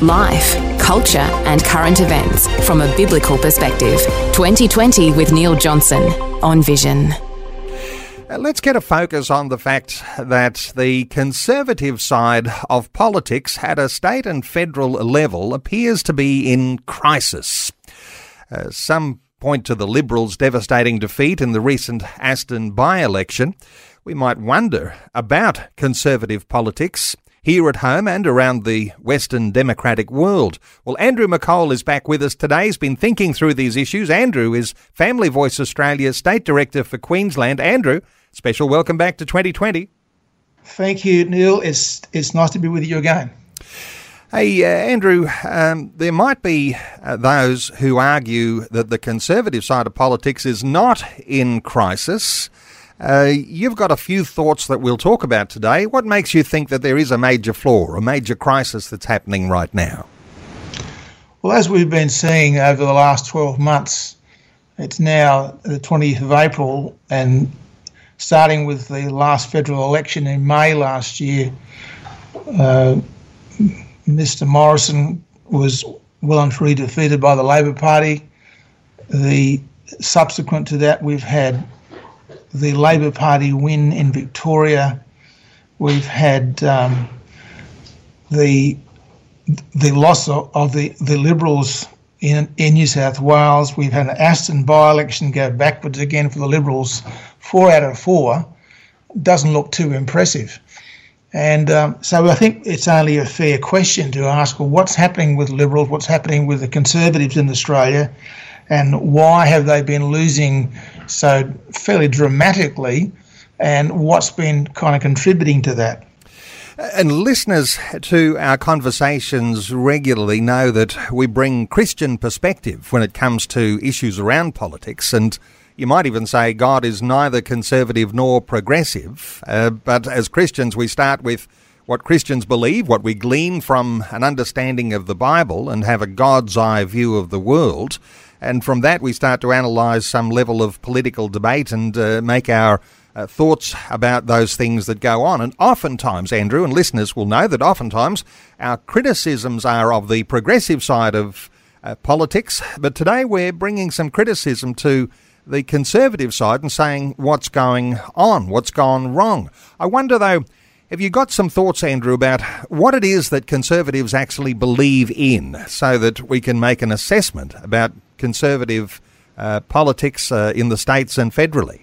Life, culture, and current events from a biblical perspective. 2020 with Neil Johnson on Vision. Uh, Let's get a focus on the fact that the conservative side of politics at a state and federal level appears to be in crisis. Uh, some point to the Liberals' devastating defeat in the recent Aston by election. We might wonder about conservative politics here at home and around the Western democratic world. Well, Andrew McColl is back with us today. He's been thinking through these issues. Andrew is Family Voice Australia State Director for Queensland. Andrew, special welcome back to 2020. Thank you, Neil. It's it's nice to be with you again. Hey, uh, Andrew, um, there might be uh, those who argue that the conservative side of politics is not in crisis. Uh, you've got a few thoughts that we'll talk about today. What makes you think that there is a major flaw, a major crisis that's happening right now? Well, as we've been seeing over the last 12 months, it's now the 20th of April, and starting with the last federal election in May last year, uh, Mr. Morrison was well and truly defeated by the Labor Party. The subsequent to that, we've had the Labor Party win in Victoria. We've had um, the the loss of, of the, the Liberals in, in New South Wales. We've had an Aston by election go backwards again for the Liberals. Four out of four doesn't look too impressive. And um, so I think it's only a fair question to ask well, what's happening with Liberals? What's happening with the Conservatives in Australia? And why have they been losing so fairly dramatically? And what's been kind of contributing to that? And listeners to our conversations regularly know that we bring Christian perspective when it comes to issues around politics. And you might even say God is neither conservative nor progressive. Uh, but as Christians, we start with what Christians believe, what we glean from an understanding of the Bible, and have a God's eye view of the world. And from that, we start to analyse some level of political debate and uh, make our uh, thoughts about those things that go on. And oftentimes, Andrew, and listeners will know that oftentimes our criticisms are of the progressive side of uh, politics. But today we're bringing some criticism to the conservative side and saying what's going on, what's gone wrong. I wonder, though, have you got some thoughts, Andrew, about what it is that conservatives actually believe in so that we can make an assessment about conservative uh, politics uh, in the states and federally?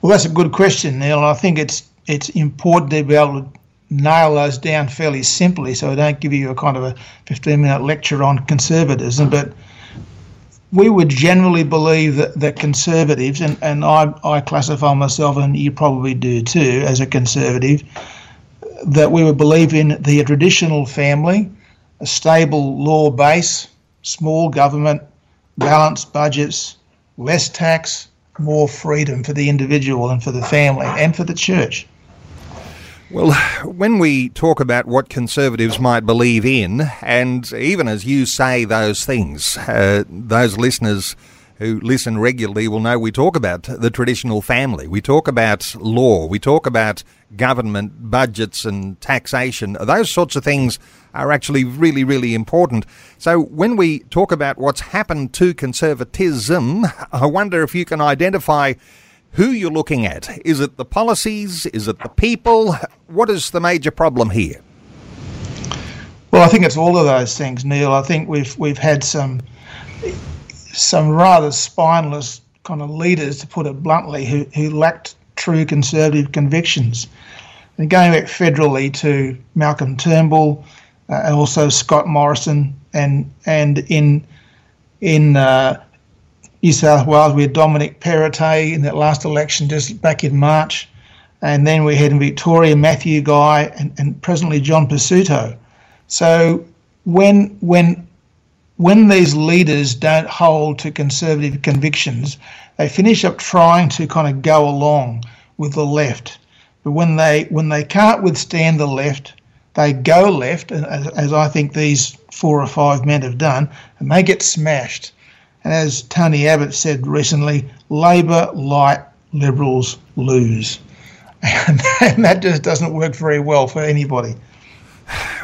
Well, that's a good question, Neil. I think it's it's important to be able to nail those down fairly simply, so I don't give you a kind of a 15-minute lecture on conservatism. But we would generally believe that, that conservatives, and, and I, I classify myself, and you probably do too, as a conservative, that we would believe in the traditional family, a stable law base, small government, balanced budgets, less tax, more freedom for the individual and for the family and for the church. Well, when we talk about what conservatives might believe in, and even as you say those things, uh, those listeners who listen regularly will know we talk about the traditional family. We talk about law. We talk about government budgets and taxation. Those sorts of things are actually really, really important. So when we talk about what's happened to conservatism, I wonder if you can identify who you're looking at. Is it the policies? Is it the people? What is the major problem here? Well, I think it's all of those things, Neil. I think we've we've had some some rather spineless kind of leaders, to put it bluntly, who, who lacked true conservative convictions. And going back federally to Malcolm Turnbull, uh, and also Scott Morrison, and and in in uh, New South Wales we had Dominic Perrottet in that last election just back in March, and then we had in Victoria Matthew Guy and, and presently John Pesutto. So when when when these leaders don't hold to conservative convictions, they finish up trying to kind of go along with the left. But when they when they can't withstand the left, they go left, as, as I think these four or five men have done, and they get smashed. And as Tony Abbott said recently, Labor light, Liberals lose. And that just doesn't work very well for anybody.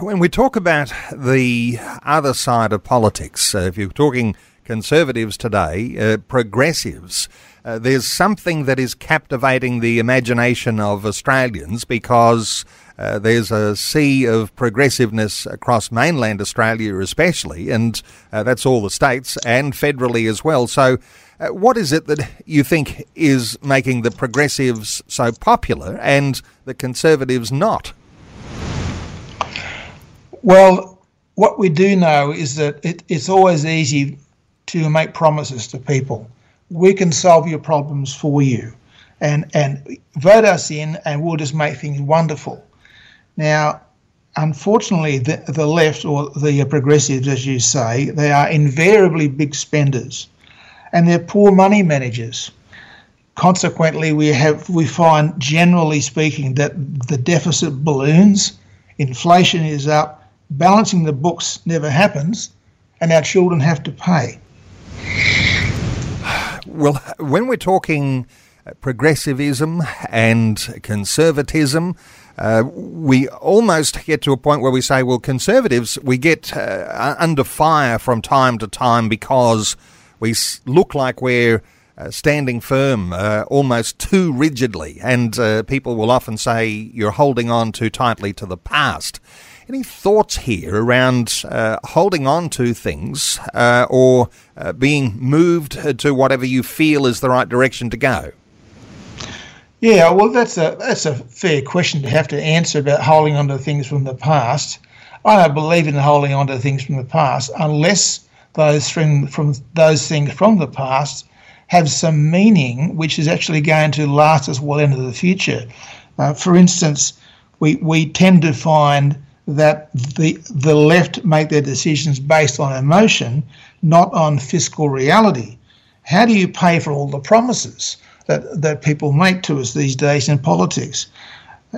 When we talk about the other side of politics, uh, if you're talking conservatives today, uh, progressives, uh, there's something that is captivating the imagination of Australians because uh, there's a sea of progressiveness across mainland Australia, especially, and uh, that's all the states and federally as well. So, uh, what is it that you think is making the progressives so popular and the conservatives not? Well, what we do know is that it, it's always easy to make promises to people. We can solve your problems for you, and and vote us in, and we'll just make things wonderful. Now, unfortunately, the, the left or the progressives, as you say, they are invariably big spenders and they're poor money managers. Consequently, we have we find generally speaking that the deficit balloons, inflation is up, balancing the books never happens, and our children have to pay. Well, when we're talking progressivism and conservatism, uh, we almost get to a point where we say, well, conservatives, we get uh, under fire from time to time because we look like we're uh, standing firm uh, almost too rigidly, and uh, people will often say you're holding on too tightly to the past. Any thoughts here around uh, holding on to things or being moved to whatever you feel is the right direction to go? Yeah, well, that's a that's a fair question to have to answer about holding on to things from the past. I don't believe in holding on to things from the past unless those from from those things from the past have some meaning which is actually going to last us well into the future. Uh, for instance, we we tend to find that the the left make their decisions based on emotion, not on fiscal reality. How do you pay for all the promises? That, that people make to us these days in politics.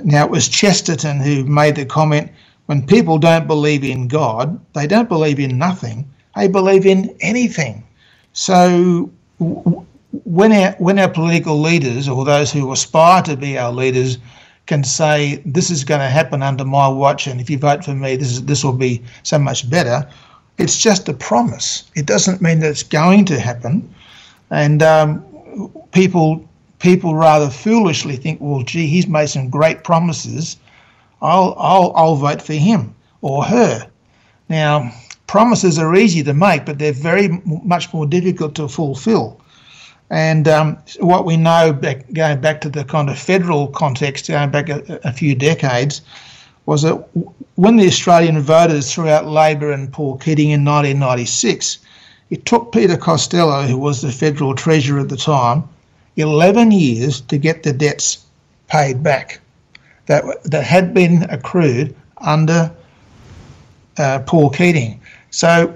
Now, it was Chesterton who made the comment when people don't believe in God, they don't believe in nothing, they believe in anything. So, when our, when our political leaders or those who aspire to be our leaders can say this is going to happen under my watch and if you vote for me this is this will be so much better it's just a promise it doesn't mean that it's going to happen and um, people people rather foolishly think, well, gee, he's made some great promises. I'll I'll I'll vote for him or her. Now, promises are easy to make, but they're very much more difficult to fulfil. And um, what we know, back, going back to the kind of federal context, going back a, a few decades, was that when the Australian voters threw out Labor and Paul Keating in 1996, it took Peter Costello, who was the federal treasurer at the time, 11 years to get the debts paid back that, that had been accrued under uh, Paul Keating. So,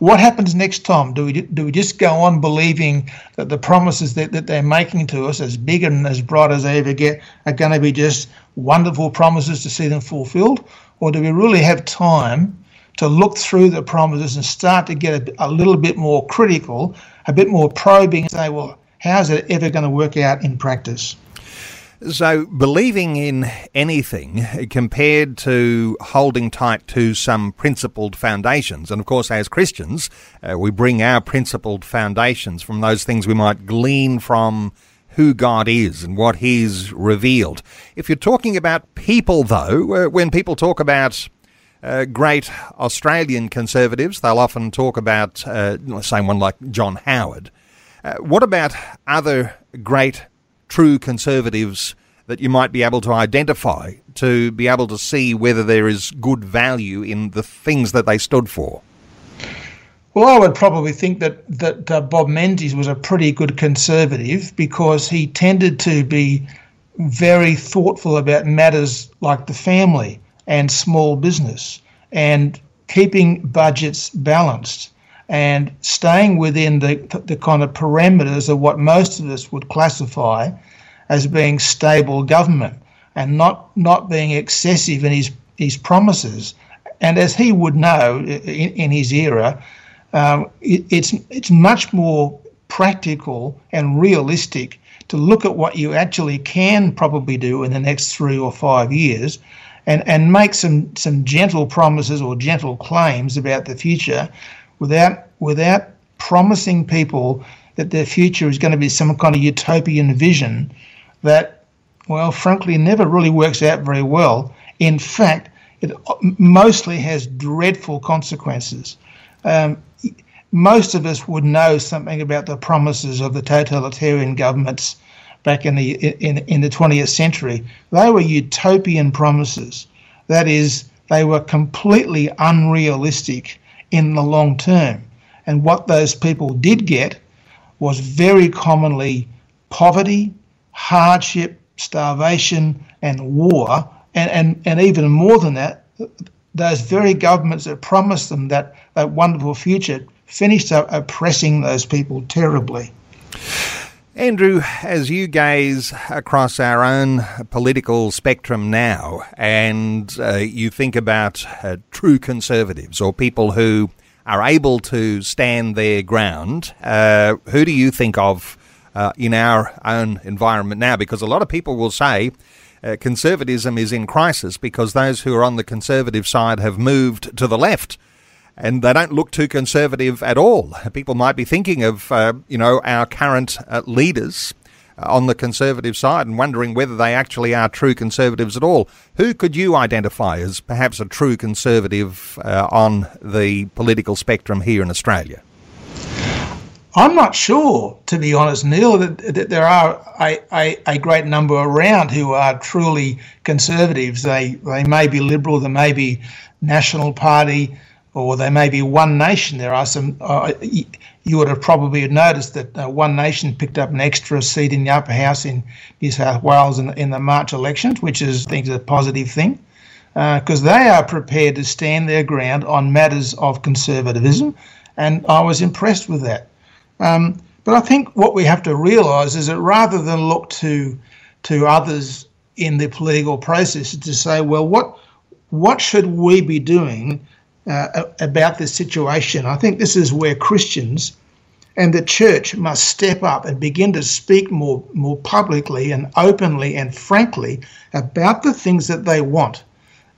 what happens next time? Do we do we just go on believing that the promises that, that they're making to us, as big and as bright as they ever get, are going to be just wonderful promises to see them fulfilled, or do we really have time to look through the promises and start to get a, a little bit more critical, a bit more probing, and say, well, how's it ever going to work out in practice? So, believing in anything compared to holding tight to some principled foundations, and of course, as Christians, uh, we bring our principled foundations from those things we might glean from who God is and what He's revealed. If you're talking about people, though, uh, when people talk about uh, great Australian conservatives, they'll often talk about, uh, someone like John Howard. Uh, what about other great true conservatives that you might be able to identify to be able to see whether there is good value in the things that they stood for? Well, I would probably think that that uh, Bob Menzies was a pretty good conservative because he tended to be very thoughtful about matters like the family and small business and keeping budgets balanced and staying within the, the kind of parameters of what most of us would classify as being stable government and not, not being excessive in his, his promises. And as he would know in, in his era, um, it, it's, it's much more practical and realistic to look at what you actually can probably do in the next three or five years and, and make some, some gentle promises or gentle claims about the future without without promising people that their future is going to be some kind of utopian vision that, well, frankly, never really works out very well. In fact, it mostly has dreadful consequences. Um, most of us would know something about the promises of the totalitarian governments back in the in, in the 20th century. They were utopian promises. That is, they were completely unrealistic in the long term. And what those people did get was very commonly poverty, hardship, starvation, and war. And, and, and even more than that, those very governments that promised them that, that wonderful future finished up oppressing those people terribly. Andrew, as you gaze across our own political spectrum now and uh, you think about uh, true conservatives or people who are able to stand their ground, uh, who do you think of uh, in our own environment now? Because a lot of people will say uh, conservatism is in crisis because those who are on the conservative side have moved to the left. And they don't look too conservative at all. People might be thinking of, uh, you know, our current uh, leaders on the conservative side and wondering whether they actually are true conservatives at all. Who could you identify as perhaps a true conservative uh, on the political spectrum here in Australia? I'm not sure, to be honest, Neil, that, that there are a, a, a, great number around who are truly conservatives. They they may be liberal, they may be National Party, or they may be One Nation. There are some. Uh, you would have probably noticed that uh, One Nation picked up an extra seat in the upper house in New South Wales in, in the March elections, which is, I think, is a positive thing, because uh, they are prepared to stand their ground on matters of conservatism, and I was impressed with that. Um, but I think what we have to realise is that rather than look to to others in the political process to say, well, what what should we be doing uh, about this situation. I think this is where Christians and the church must step up and begin to speak more, more publicly and openly and frankly about the things that they want.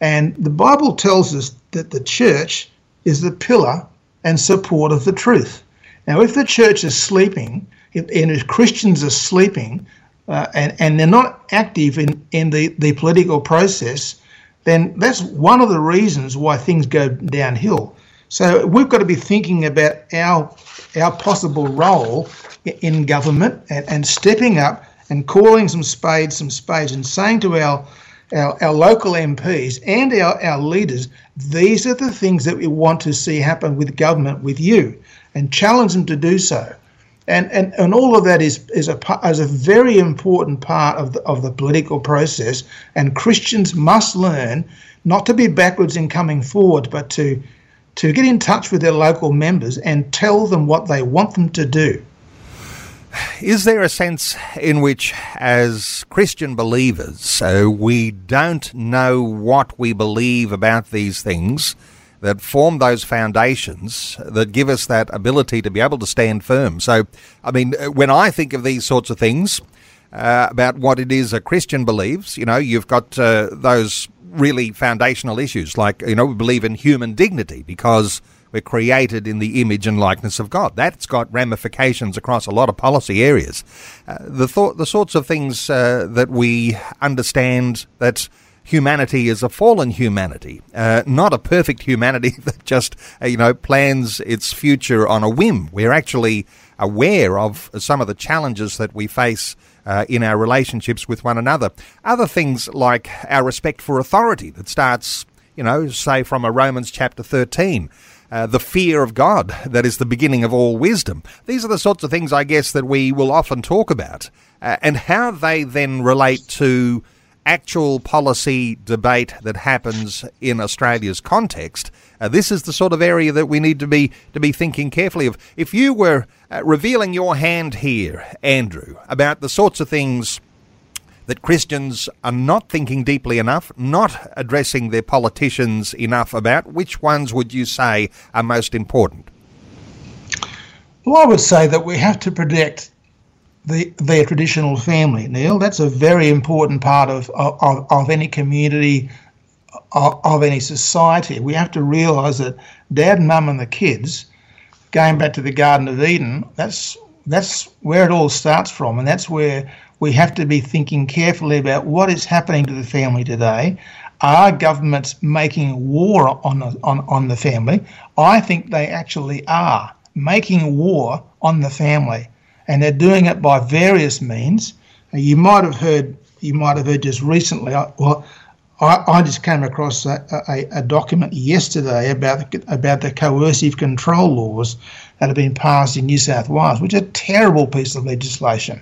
And the Bible tells us that the church is the pillar and support of the truth. Now, if the church is sleeping, if, and if Christians are sleeping, uh, and, and they're not active in, in the, the political process, then that's one of the reasons why things go downhill. So we've got to be thinking about our our possible role in government and, and stepping up and calling some spades some spades and saying to our our, our local MPs and our, our leaders, these are the things that we want to see happen with government, with you, and challenge them to do so and and, and all of that is is a is a very important part of the, of the political process. And Christians must learn not to be backwards in coming forward, but to to get in touch with their local members and tell them what they want them to do. Is there a sense in which, as Christian believers, uh, we don't know what we believe about these things? That form those foundations that give us that ability to be able to stand firm. So, I mean, when I think of these sorts of things, uh, about what it is a Christian believes, you know, you've got uh, those really foundational issues like, you know, we believe in human dignity because we're created in the image and likeness of God. That's got ramifications across a lot of policy areas. Uh, the, thought, the sorts of things uh, that we understand that humanity is a fallen humanity, uh, not a perfect humanity that just, uh, you know, plans its future on a whim. We're actually aware of some of the challenges that we face uh, in our relationships with one another. Other things like our respect for authority that starts, you know, say from a Romans chapter 13. Uh, the fear of God that is the beginning of all wisdom. These are the sorts of things, I guess, that we will often talk about, uh, and how they then relate to actual policy debate that happens in Australia's context, uh, this is the sort of area that we need to be to be thinking carefully of. If you were uh, revealing your hand here, Andrew, about the sorts of things that Christians are not thinking deeply enough, not addressing their politicians enough about, which ones would you say are most important? Well, I would say that we have to protect the, their traditional family, Neil. That's a very important part of, of, of any community, of, of any society. We have to realise that dad, mum, and the kids, going back to the Garden of Eden, that's that's where it all starts from, and that's where we have to be thinking carefully about what is happening to the family today. Are governments making war on on, on the family? I think they actually are making war on the family, and they're doing it by various means. Uh, you might have heard. You might have heard just recently. Well, I, I just came across a, a, a, document yesterday about about the coercive control laws that have been passed in New South Wales, which is a terrible piece of legislation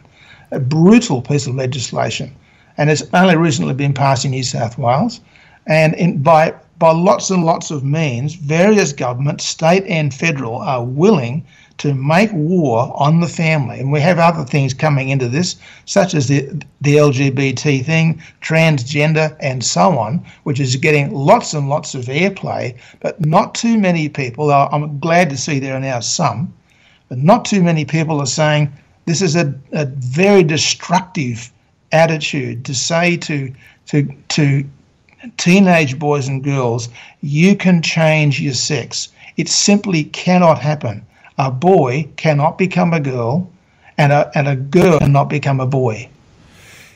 a brutal piece of legislation, and it's only recently been passed in New South Wales. And in, by by lots and lots of means, various governments, state and federal, are willing to make war on the family. And we have other things coming into this, such as the, the LGBT thing, transgender, and so on, which is getting lots and lots of airplay, but not too many people. I'm glad to see there are now some, but not too many people are saying this is a, a very destructive attitude to say to to to teenage boys and girls, you can change your sex. It simply cannot happen. A boy cannot become a girl, and a, and a girl cannot become a boy.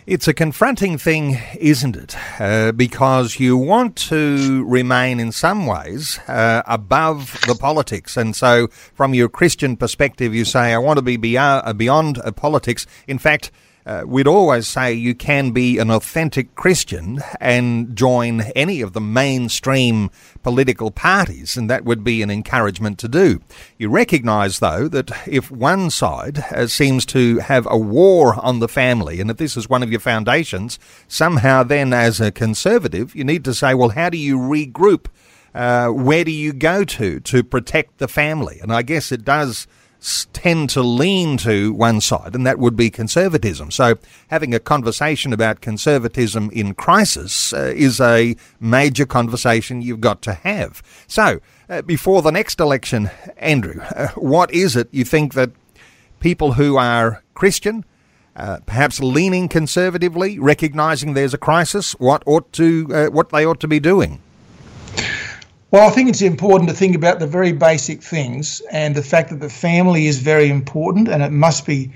It's a confronting thing, isn't it? Uh, because you want to remain, in some ways, uh, above the politics. And so, from your Christian perspective, you say, I want to be beyond, beyond uh, politics. In fact, uh, we'd always say you can be an authentic Christian and join any of the mainstream political parties, and that would be an encouragement to do. You recognise, though, that if one side uh, seems to have a war on the family, and if this is one of your foundations, somehow then, as a conservative, you need to say, well, how do you regroup? Uh, where do you go to to protect the family? And I guess it does tend to lean to one side, and that would be conservatism. So, having a conversation about conservatism in crisis uh, is a major conversation you've got to have. So, uh, before the next election, Andrew, uh, what is it you think that people who are Christian, uh, perhaps leaning conservatively, recognizing there's a crisis, what ought to, uh, what they ought to be doing? Well, I think it's important to think about the very basic things and the fact that the family is very important and it must be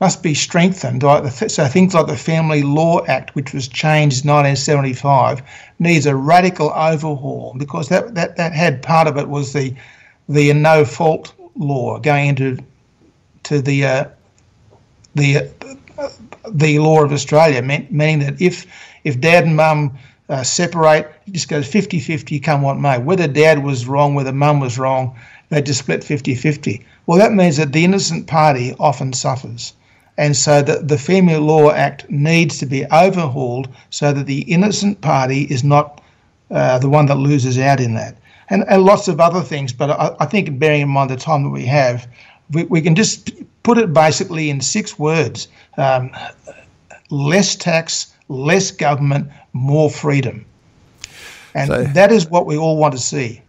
must be strengthened. So things like the Family Law Act, which was changed in 1975, needs a radical overhaul because that, that, that had part of it was the the no fault law going into to the uh, the uh, the law of Australia, meaning that if if dad and mum uh, separate. It just goes 50 50, come what may. Whether dad was wrong, whether mum was wrong, they just split 50 50. Well, that means that the innocent party often suffers. And so the, the Family Law Act needs to be overhauled so that the innocent party is not uh, the one that loses out in that. And, and lots of other things, but I, I think bearing in mind the time that we have, we, we can just put it basically in six words um, less tax, less government, more freedom. And so, that is what we all want to see.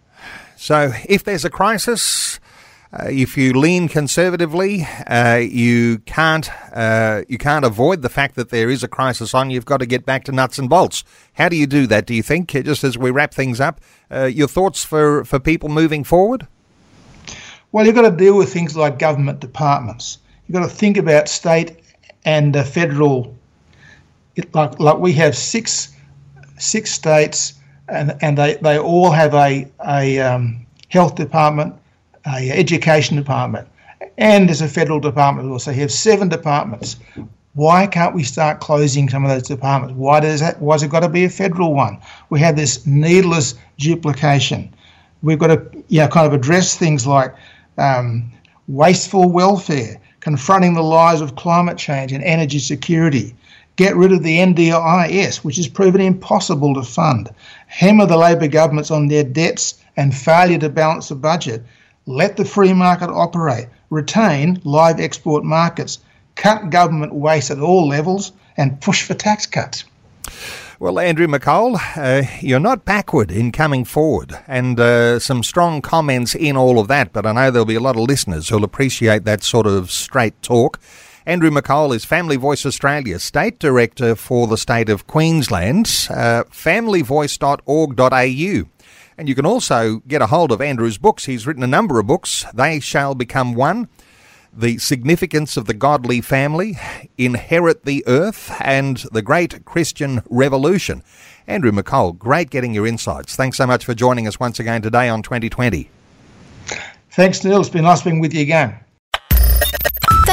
So if there's a crisis, uh, if you lean conservatively, uh, you can't uh, you can't avoid the fact that there is a crisis on. You've got to get back to nuts and bolts. How do you do that? Do you think? Just as we wrap things up, uh, your thoughts for for people moving forward? Well, you've got to deal with things like government departments. You've got to think about state and federal it, like like we have six six states, and and they, they all have a a um, health department, a education department, and there's a federal department also. You have seven departments. Why can't we start closing some of those departments? Why does that? Why's it got to be a federal one? We have this needless duplication. We've got to you know kind of address things like um, wasteful welfare, confronting the lies of climate change and energy security Get rid of the NDIS, which has proven impossible to fund. Hammer the Labor governments on their debts and failure to balance the budget. Let the free market operate. Retain live export markets. Cut government waste at all levels and push for tax cuts. Well, Andrew McColl, uh, you're not backward in coming forward, and uh, some strong comments in all of that, but I know there'll be a lot of listeners who'll appreciate that sort of straight talk. Andrew McColl is Family Voice Australia State Director for the state of Queensland, uh, familyvoice.org.au. And you can also get a hold of Andrew's books. He's written a number of books. They Shall Become One the significance of the godly family, inherit the earth, and the great Christian revolution. Andrew McColl, great getting your insights. Thanks so much for joining us once again today on 2020. Thanks, Neil. It's been nice being with you again.